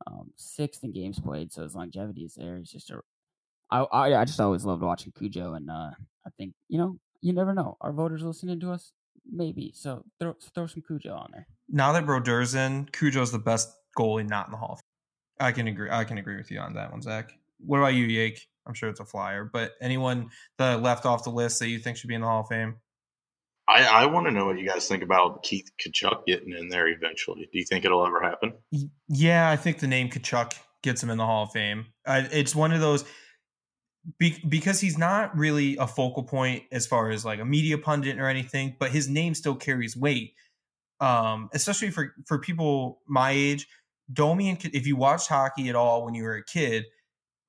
um, sixth in games played, so his longevity is there. He's just a I, I, I just always loved watching Cujo, and uh, I think you know you never know. Our voters listening to us? Maybe. So throw throw some Cujo on there. Now that Brodeur's in, Cujo's the best goalie not in the Hall. I can agree. I can agree with you on that one, Zach. What about you, Yake? I'm sure it's a flyer, but anyone that left off the list that you think should be in the Hall of Fame? I, I want to know what you guys think about Keith Tkachuk getting in there eventually. Do you think it'll ever happen? Yeah, I think the name Tkachuk gets him in the Hall of Fame. Uh, it's one of those be, because he's not really a focal point as far as like a media pundit or anything, but his name still carries weight. Um, especially for for people my age, Domi and if you watched hockey at all when you were a kid,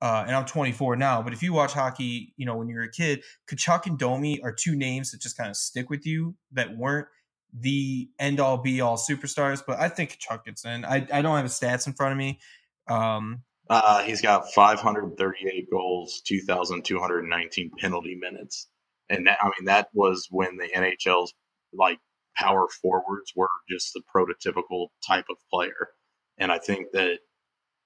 uh, and I'm 24 now, but if you watch hockey, you know, when you were a kid, Tkachuk and Domi are two names that just kind of stick with you that weren't the end all be all superstars. But I think Tkachuk gets in. I, I don't have his stats in front of me. Um, uh, he's got 538 goals, 2,219 penalty minutes. And that, I mean, that was when the NHL's like power forwards were just the prototypical type of player. And I think that,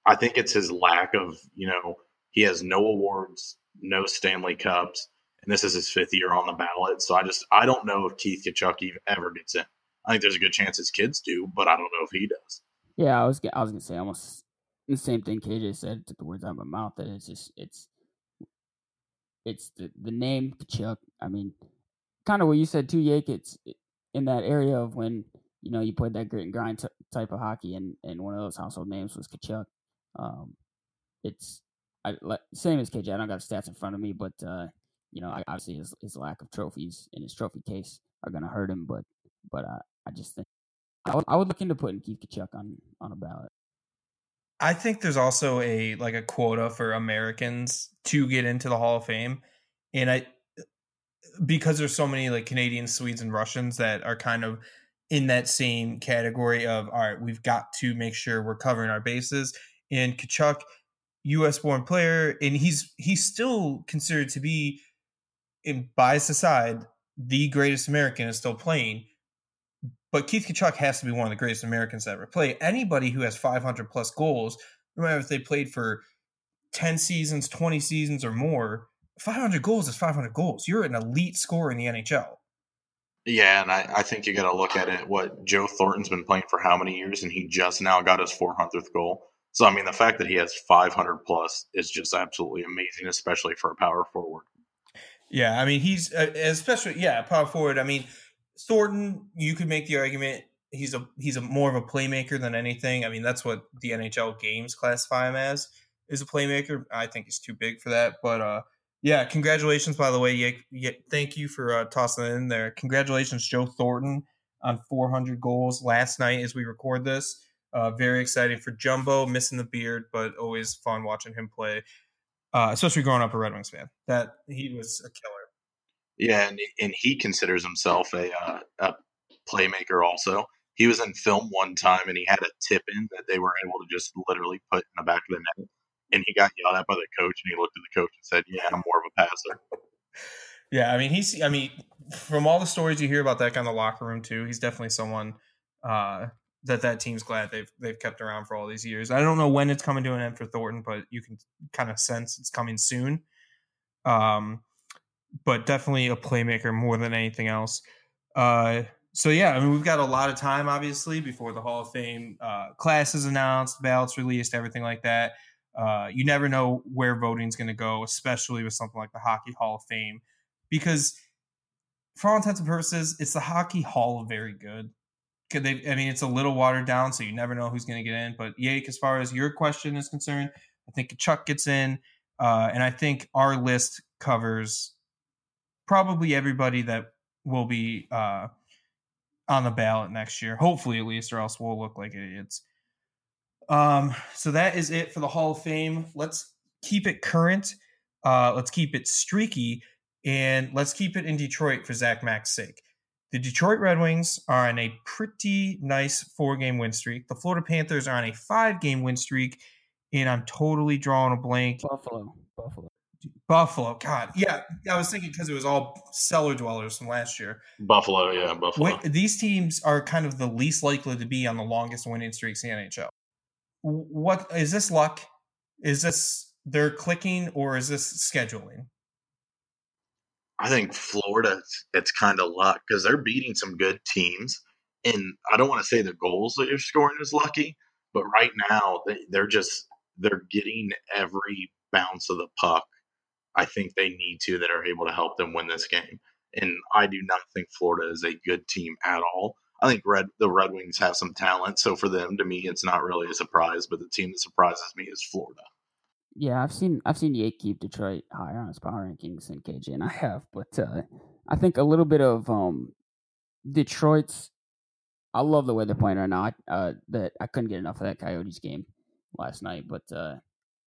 I think it's his lack of, you know, he has no awards, no Stanley Cups, and this is his fifth year on the ballot. So I just I don't know if Keith Tkachuk ever gets in. I think there's a good chance his kids do, but I don't know if he does. Yeah, I was I was gonna say almost the same thing KJ said. Took the words out of my mouth. That it's just it's it's the the name Tkachuk. I mean, kind of what you said too, Yake. It's in that area of when you know you played that grit and grind t- type of hockey, and and one of those household names was Tkachuk. Um, it's I same as KJ. I don't got stats in front of me, but uh, you know, obviously his his lack of trophies in his trophy case are going to hurt him. But but uh, I just think I would, I would look into putting Keith Tkachuk on on a ballot. I think there's also a like a quota for Americans to get into the Hall of Fame, and I because there's so many like Canadians, Swedes, and Russians that are kind of in that same category of all right, we've got to make sure we're covering our bases. And Tkachuk U.S. born player, and he's he's still considered to be, in bias aside, the greatest American is still playing. But Keith Tkachuk has to be one of the greatest Americans to ever play. Anybody who has 500 plus goals, no matter if they played for 10 seasons, 20 seasons, or more, 500 goals is 500 goals. You're an elite scorer in the NHL. Yeah, and I, I think you got to look at it. What Joe Thornton's been playing for how many years, and he just now got his 400th goal. So I mean, the fact that he has 500 plus is just absolutely amazing, especially for a power forward. Yeah, I mean, he's uh, especially yeah, power forward. I mean, Thornton, you could make the argument he's a he's a more of a playmaker than anything. I mean, that's what the NHL games classify him as is a playmaker. I think he's too big for that. But uh, yeah, congratulations by the way. Yeah, yeah thank you for uh, tossing it in there. Congratulations, Joe Thornton, on 400 goals last night as we record this. Uh, very exciting for Jumbo, missing the beard, but always fun watching him play. Uh, especially growing up a Red Wings fan, that he was a killer. Yeah, and and he considers himself a uh, a playmaker. Also, he was in film one time, and he had a tip in that they were able to just literally put in the back of the net, and he got yelled at by the coach, and he looked at the coach and said, "Yeah, I'm more of a passer." Yeah, I mean he's. I mean, from all the stories you hear about that guy in the locker room too, he's definitely someone uh, that that team's glad they've they've kept around for all these years. I don't know when it's coming to an end for Thornton, but you can kind of sense it's coming soon. Um, but definitely a playmaker more than anything else. Uh, so yeah, I mean we've got a lot of time obviously before the Hall of Fame uh, class is announced, ballots released, everything like that. Uh, you never know where voting's going to go, especially with something like the Hockey Hall of Fame, because for all intents and purposes, it's the Hockey Hall of Very Good. Could they? I mean, it's a little watered down, so you never know who's going to get in. But Yake, as far as your question is concerned, I think Tkachuk gets in, uh, and I think our list covers probably everybody that will be uh, on the ballot next year. Hopefully, at least, or else we'll look like idiots. Um, so that is it for the Hall of Fame. Let's keep it current. Uh, let's keep it streaky, and let's keep it in Detroit for Zach Mack's sake. The Detroit Red Wings are on a pretty nice four game win streak. The Florida Panthers are on a five game win streak. And I'm totally drawing a blank. Buffalo. Buffalo. Buffalo. God. Yeah. I was thinking because it was all cellar dwellers from last year. Buffalo. Yeah. Buffalo. What, these teams are kind of the least likely to be on the longest winning streaks in the NHL. What is this luck? Is this they're clicking or is this scheduling? I think Florida, it's kind of luck because they're beating some good teams. And I don't want to say the goals that you're scoring is lucky, but right now they, they're just they're getting every bounce of the puck. I think they need to that are able to help them win this game. And I do not think Florida is a good team at all. I think Red the Red Wings have some talent, so for them, to me, it's not really a surprise. But the team that surprises me is Florida. Yeah, I've seen I've seen Yake keep Detroit higher on his power rankings than KJ, and I have. But uh, I think a little bit of um, Detroit's. I love the way they're playing right now. I, uh, that I couldn't get enough of that Coyotes game last night, but uh,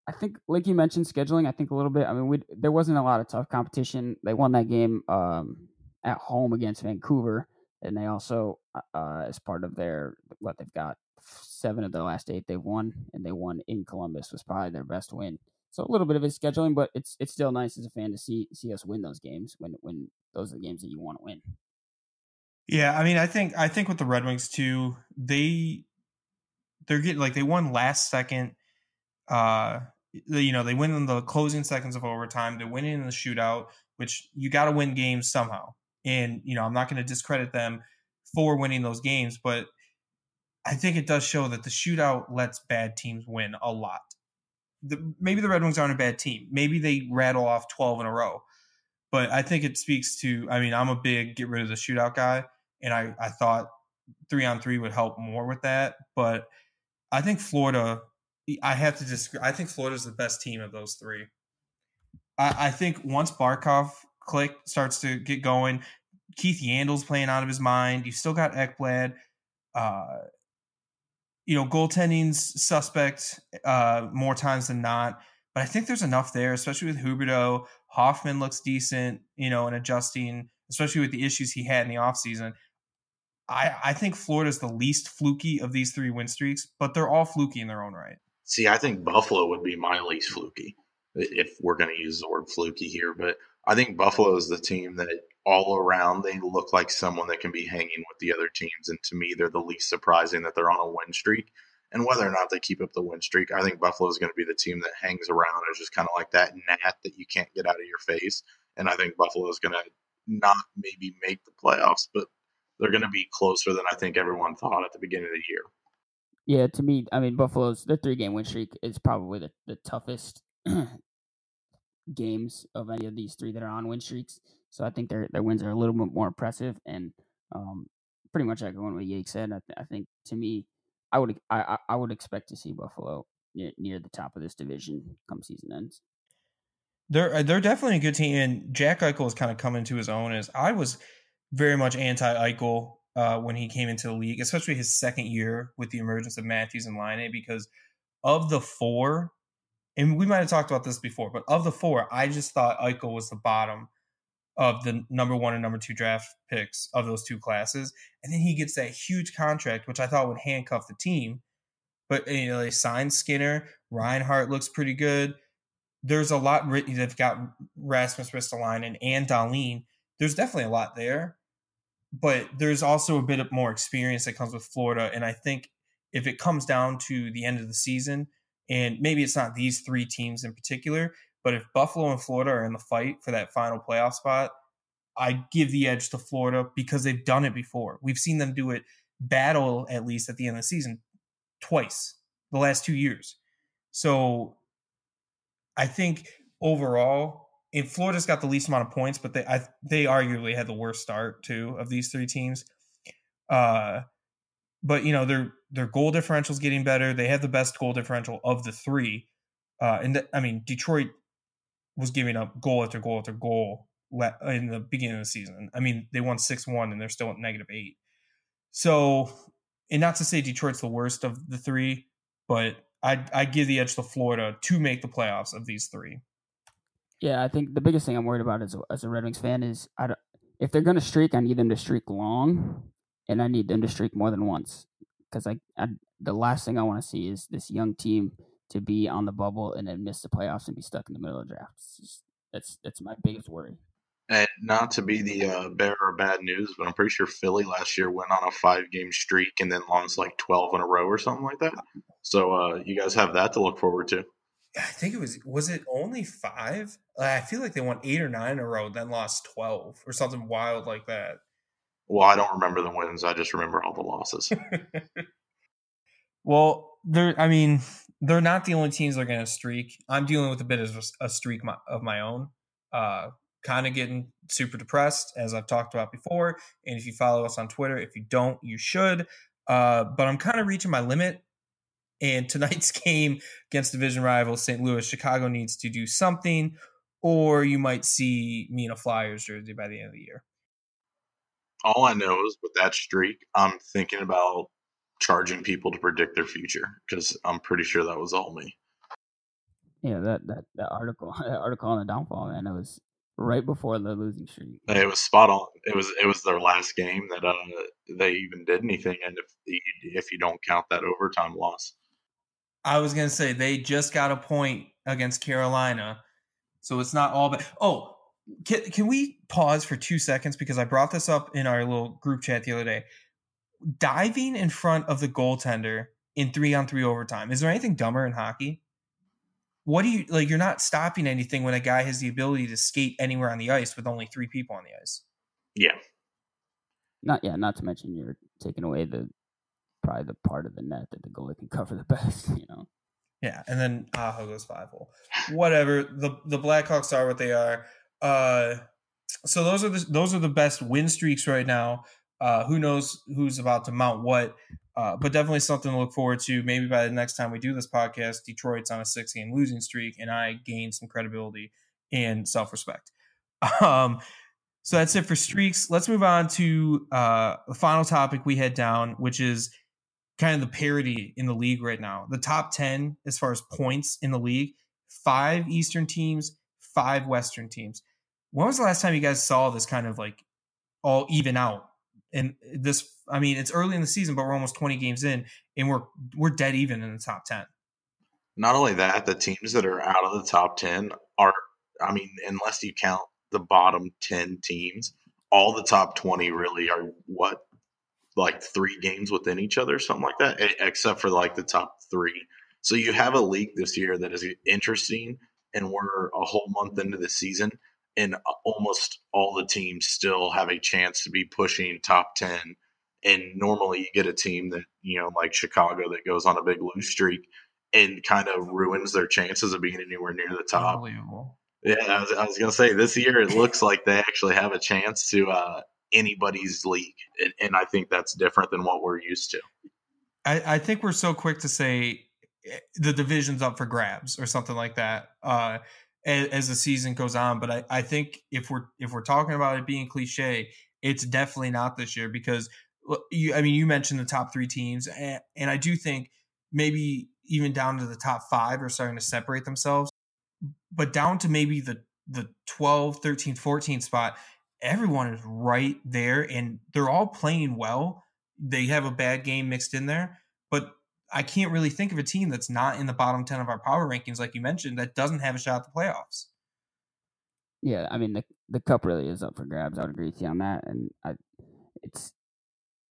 I think, like you mentioned, scheduling. I think a little bit. I mean, we there wasn't a lot of tough competition. They won that game um, at home against Vancouver, and they also, uh as part of their what they've got seven of the last eight they've won, and they won in Columbus was probably their best win. So a little bit of his scheduling, but it's it's still nice as a fan to see see us win those games when when those are the games that you want to win. Yeah, I mean, I think I think with the Red Wings too, they they're getting like they won last second. Uh, you know, they win in the closing seconds of overtime. They're winning in the shootout, which you got to win games somehow. And you know, I'm not going to discredit them for winning those games, but I think it does show that the shootout lets bad teams win a lot. The, maybe the Red Wings aren't a bad team. Maybe they rattle off 12 in a row. But I think it speaks to, I mean, I'm a big get rid of the shootout guy. And I, I thought three on three would help more with that. But I think Florida, I have to disagree. I think Florida's the best team of those three. I, I think once Barkov click starts to get going, Keith Yandle's playing out of his mind. You still got Ekblad. Uh, you know, goaltending's suspect uh, more times than not. But I think there's enough there, especially with Huberdeau. Hoffman looks decent, you know, and adjusting, especially with the issues he had in the offseason. I, I think Florida's the least fluky of these three win streaks, but they're all fluky in their own right. See, I think Buffalo would be my least fluky if we're going to use the word fluky here. But I think Buffalo is the team that all around they look like someone that can be hanging with the other teams. And to me, they're the least surprising that they're on a win streak. And whether or not they keep up the win streak, I think Buffalo is going to be the team that hangs around. It's just kind of like that gnat that you can't get out of your face. And I think Buffalo is going to not maybe make the playoffs, but they're going to be closer than I think everyone thought at the beginning of the year. Yeah, to me, I mean, Buffalo's their three game win streak is probably the, the toughest games of any of these three that are on win streaks. So I think their their wins are a little bit more impressive. And um, pretty much echoing what Yake said. I, th- I think to me, I would I I would expect to see Buffalo near, near the top of this division come season ends. They're uh, they're definitely a good team, and Jack Eichel is kind of coming to his own. As I was very much anti Eichel uh, when he came into the league, especially his second year with the emergence of Matthews and Laine, because of the four, and we might have talked about this before, but of the four, I just thought Eichel was the bottom of the number one and number two draft picks of those two classes. And then he gets that huge contract, which I thought would handcuff the team. But you know, they signed Skinner. Reinhart looks pretty good. There's a lot written. they've got Rasmus Ristolainen and Dahlin. There's definitely a lot there. But there's also a bit of more experience that comes with Florida. And I think if it comes down to the end of the season, and maybe it's not these three teams in particular, but if Buffalo and Florida are in the fight for that final playoff spot, I give the edge to Florida because they've done it before. We've seen them do it battle at least at the end of the season twice the last two years. So I think overall, in Florida's got the least amount of points, but they I, they arguably had the worst start too of these three teams. Uh, but you know their their goal differential is getting better. They have the best goal differential of the three. Uh, and th- I mean Detroit was giving up goal after goal after goal in the beginning of the season. I mean, they won 6 1 and they're still at negative eight. So, and not to say Detroit's the worst of the three, but I I give the edge to Florida to make the playoffs of these three. Yeah, I think the biggest thing I'm worried about as a, as a Red Wings fan is I don't, if they're going to streak, I need them to streak long, and I need them to streak more than once. Because I, I the last thing I want to see is this young team to be on the bubble and then miss the playoffs and be stuck in the middle of the draft. Just, that's that's my biggest worry. And not to be the uh, bearer of bad news, but I'm pretty sure Philly last year went on a five game streak and then lost like 12 in a row or something like that. So uh, you guys have that to look forward to. I think it was was it only five? I feel like they won eight or nine in a row, then lost twelve or something wild like that. Well, I don't remember the wins. I just remember all the losses. well, there. I mean, they're not the only teams that are going to streak. I'm dealing with a bit of a streak of my own. Uh, kind of getting super depressed, as I've talked about before. And if you follow us on Twitter, if you don't, you should. Uh, but I'm kind of reaching my limit. And tonight's game against division rival St. Louis, Chicago needs to do something, or you might see me in a Flyers jersey by the end of the year. All I know is with that streak, I'm thinking about charging people to predict their future because I'm pretty sure that was all me. Yeah, that that that article, that article on the downfall, man, it was right before the losing streak. It was spot on. It was it was their last game that uh, they even did anything, and if if you don't count that overtime loss, I was gonna say they just got a point against Carolina, so it's not all bad. Oh, can, can we pause for two seconds because I brought this up in our little group chat the other day diving in front of the goaltender in three on three overtime. Is there anything dumber in hockey? What do you like? You're not stopping anything when a guy has the ability to skate anywhere on the ice with only three people on the ice. Yeah. Not yeah. Not to mention you're taking away the probably the part of the net that the goalie can cover the best. You know. Yeah, and then Aho goes five hole. Whatever. The the Blackhawks are what they are. Uh, so those are the those are the best win streaks right now. Uh, who knows who's about to mount what? Uh, but definitely something to look forward to. Maybe by the next time we do this podcast, Detroit's on a six game losing streak, and I gain some credibility and self respect. Um, so that's it for streaks. Let's move on to uh, the final topic we head down, which is kind of the parity in the league right now. The top 10 as far as points in the league five Eastern teams, five Western teams. When was the last time you guys saw this kind of like all even out? and this i mean it's early in the season but we're almost 20 games in and we're we're dead even in the top 10 not only that the teams that are out of the top 10 are i mean unless you count the bottom 10 teams all the top 20 really are what like three games within each other something like that except for like the top three so you have a league this year that is interesting and we're a whole month into the season and almost all the teams still have a chance to be pushing top 10 and normally you get a team that you know like chicago that goes on a big lose streak and kind of ruins their chances of being anywhere near the top Unbelievable. yeah i was, I was gonna say this year it looks like they actually have a chance to uh anybody's league, and, and I think that's different than what we're used to. I, I think we're so quick to say eh, the division's up for grabs or something like that uh, as, the season goes on. But I, I think if we're if we're talking about it being cliche, it's definitely not this year because you. I mean, you mentioned the top three teams, and, and I do think maybe even down to the top five are starting to separate themselves. But down to maybe the the 12, 13, 14 spot, everyone is right there and they're all playing well they have a bad game mixed in there, but I can't really think of a team that's not in the bottom 10 of our power rankings, like you mentioned, that doesn't have a shot at the playoffs. Yeah, I mean, the, the cup really is up for grabs. I would agree with you on that. And I, it's,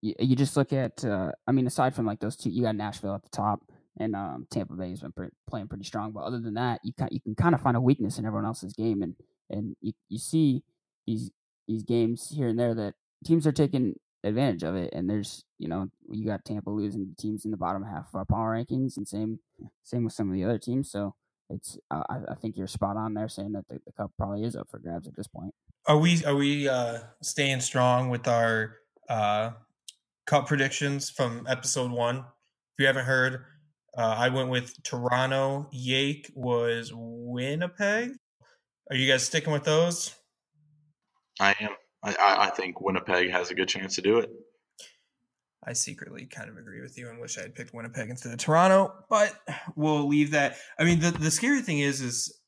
you, you just look at, uh, I mean, aside from like those two, you got Nashville at the top and um, Tampa Bay has been pre- playing pretty strong. But other than that, you can, you can kind of find a weakness in everyone else's game. And, and you, you see these, these games here and there that teams are taking advantage of it. And there's, you know, you got Tampa losing teams in the bottom half of our power rankings, and same same with some of the other teams. So it's, uh, I, I, think you're spot on there saying that the, the, cup probably is up for grabs at this point. Are we are we uh, staying strong with our uh, cup predictions from episode one? If you haven't heard, uh, I went with Toronto. Yake was Winnipeg. Are you guys sticking with those? I am. I, I think Winnipeg has a good chance to do it. I secretly kind of agree with you and wish I had picked Winnipeg instead of Toronto, but we'll leave that. I mean, the, the scary thing is, is,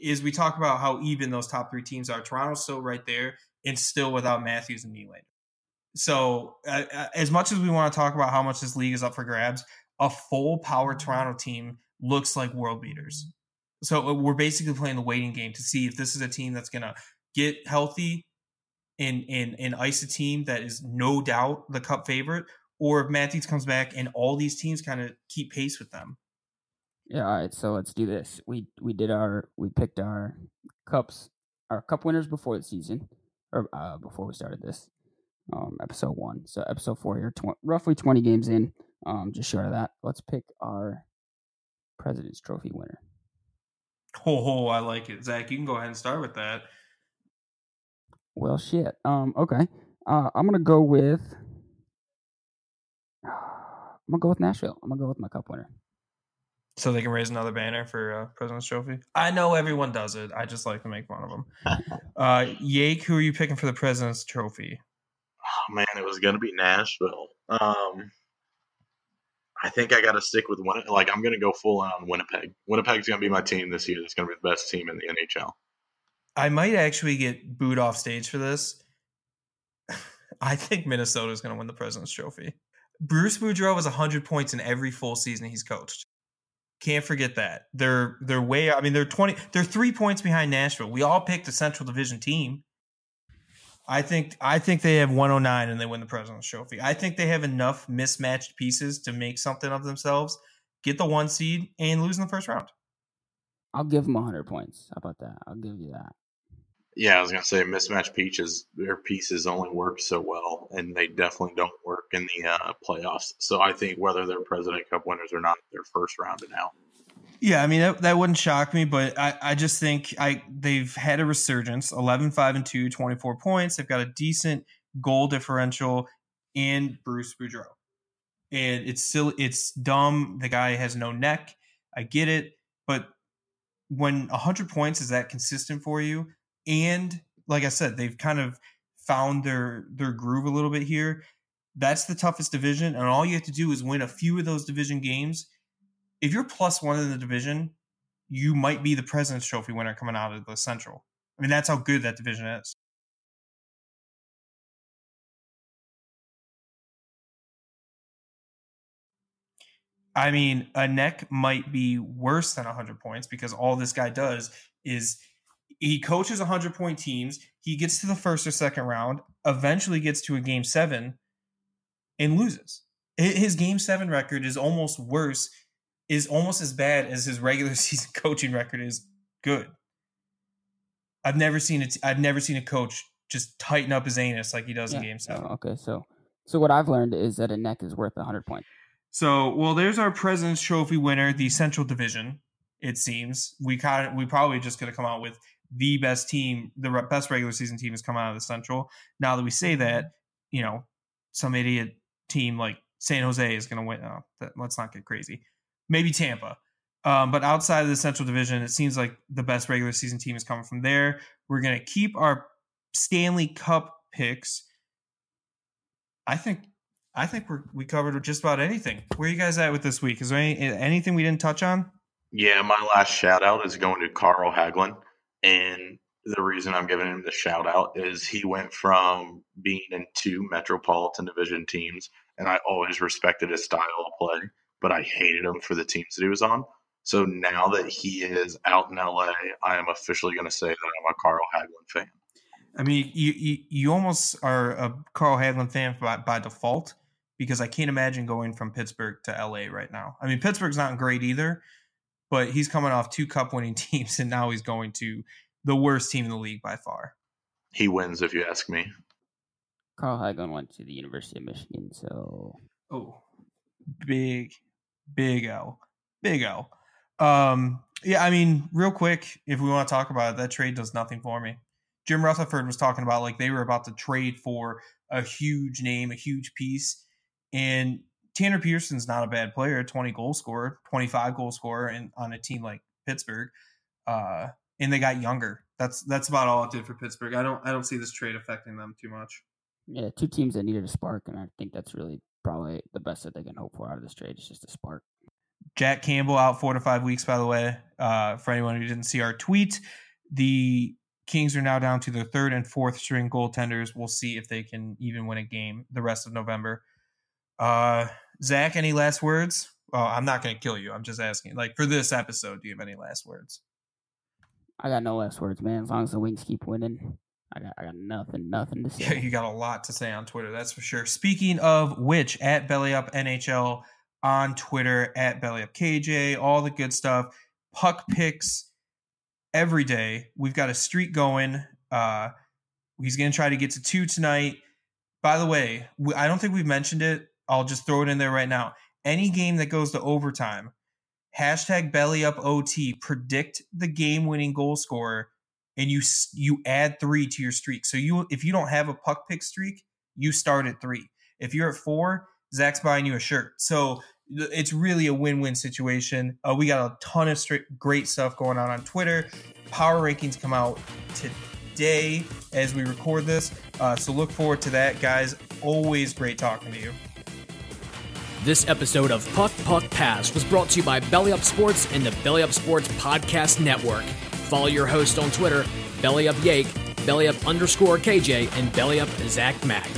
is we talk about how even those top three teams are. Toronto's still right there and still without Matthews and Nylander. So, uh, uh, as much as we want to talk about how much this league is up for grabs, a full power Toronto team looks like world beaters. So uh, we're basically playing the waiting game to see if this is a team that's going to get healthy, and and and ice a team that is no doubt the cup favorite, or if Matthews comes back and all these teams kind of keep pace with them. Yeah, all right. So let's do this. We we did our we picked our cups our cup winners before the season or uh, before we started this um, episode one. So episode four here, tw- roughly twenty games in, um, just short of that. Let's pick our President's Trophy winner. Oh, oh, I like it, Zach. You can go ahead and start with that. Well, shit. Um. Okay. Uh, I'm gonna go with. I'm gonna go with Nashville. I'm gonna go with my cup winner. So they can raise another banner for uh, President's Trophy. I know everyone does it. I just like to make fun of them. uh, Yake, who are you picking for the President's Trophy? Oh man, it was gonna be Nashville. Um, I think I got to stick with one. Like I'm gonna go full on Winnipeg. Winnipeg's gonna be my team this year. It's gonna be the best team in the NHL. I might actually get booed off stage for this. I think Minnesota is going to win the President's Trophy. Bruce Boudreau has 100 points in every full season he's coached. Can't forget that. They're they're way I mean they're 20 they're 3 points behind Nashville. We all picked a Central Division team. I think I think they have 109 and they win the President's Trophy. I think they have enough mismatched pieces to make something of themselves, get the one seed and lose in the first round. I'll give them 100 points. How about that? I'll give you that. Yeah, I was gonna say mismatch peaches. Their pieces only work so well, and they definitely don't work in the uh, playoffs. So I think whether they're President Cup winners or not, they're first round and out. Yeah, I mean that, that wouldn't shock me, but I, I just think I they've had a resurgence 11 5 and 2, 24 points. They've got a decent goal differential in Bruce Boudreau. And it's still it's dumb. The guy has no neck. I get it, but when 100 points is that consistent for you, and like I said, they've kind of found their their groove a little bit here. That's the toughest division, and all you have to do is win a few of those division games. If you're plus one in the division, you might be the President's Trophy winner coming out of the Central. I mean, that's how good that division is. I mean, a neck might be worse than 100 points because all this guy does is he coaches 100 point teams. He gets to the first or second round, eventually gets to a game seven, and loses. His game seven record is almost worse, is almost as bad as his regular season coaching record is good. I've never seen it. I've never seen a coach just tighten up his anus like he does yeah. in game seven. Oh, okay, so so what I've learned is that a neck is worth a 100 points. So, well, there's our President's Trophy winner, the Central Division. It seems we kind of we probably just going to come out with the best team, the re- best regular season team has come out of the Central. Now that we say that, you know, some idiot team like San Jose is going to win. Oh, that, let's not get crazy. Maybe Tampa. Um, but outside of the Central Division, it seems like the best regular season team is coming from there. We're going to keep our Stanley Cup picks. I think I think we're we covered just about anything. Where are you guys at with this week? Is there any, anything we didn't touch on? Yeah, my last shout out is going to Carl Hagelin. And the reason I'm giving him the shout out is he went from being in two Metropolitan Division teams, and I always respected his style of play, but I hated him for the teams that he was on. So now that he is out in LA, I am officially going to say that I'm a Carl Hagelin fan. I mean, you, you, you almost are a Carl Hagelin fan by, by default because I can't imagine going from Pittsburgh to LA right now. I mean, Pittsburgh's not great either, but he's coming off two cup winning teams and now he's going to the worst team in the league by far. He wins, if you ask me. Carl Hagelin went to the University of Michigan, so oh, big, big L, big L. Um, yeah, I mean, real quick, if we want to talk about it, that trade does nothing for me. Jim Rutherford was talking about like they were about to trade for a huge name, a huge piece, and Tanner Pearson's not a bad player, 20 goal scorer, 25 goal scorer and on a team like Pittsburgh. Uh, and they got younger. That's that's about all it did for Pittsburgh. I don't I don't see this trade affecting them too much. Yeah, two teams that needed a spark, and I think that's really probably the best that they can hope for out of this trade is just a spark. Jack Campbell out four to five weeks, by the way. Uh, for anyone who didn't see our tweet, the Kings are now down to their third and fourth string goaltenders. We'll see if they can even win a game the rest of November. Uh, Zach, any last words? Oh, I'm not going to kill you. I'm just asking. Like for this episode, do you have any last words? I got no last words, man. As long as the Wings keep winning, I got I got nothing, nothing to say. Yeah, you got a lot to say on Twitter, that's for sure. Speaking of which, at Belly Up NHL on Twitter, at Belly Up KJ, all the good stuff. Puck picks every day. We've got a streak going. Uh, he's going to try to get to two tonight. By the way, I don't think we've mentioned it. I'll just throw it in there right now. Any game that goes to overtime, hashtag belly up OT, predict the game winning goal scorer, and you you add three to your streak. So you if you don't have a puck pick streak, you start at three. If you're at four, Zach's buying you a shirt. So it's really a win-win situation. Uh, we got a ton of great stuff going on on Twitter. Power rankings come out today as we record this, uh, so look forward to that, guys. Always great talking to you. This episode of Puck Puck Pass was brought to you by Belly Up Sports and the Belly Up Sports Podcast Network. Follow your host on Twitter, Belly Up Yake, Belly Up underscore KJ, and Belly Up Zach Mack.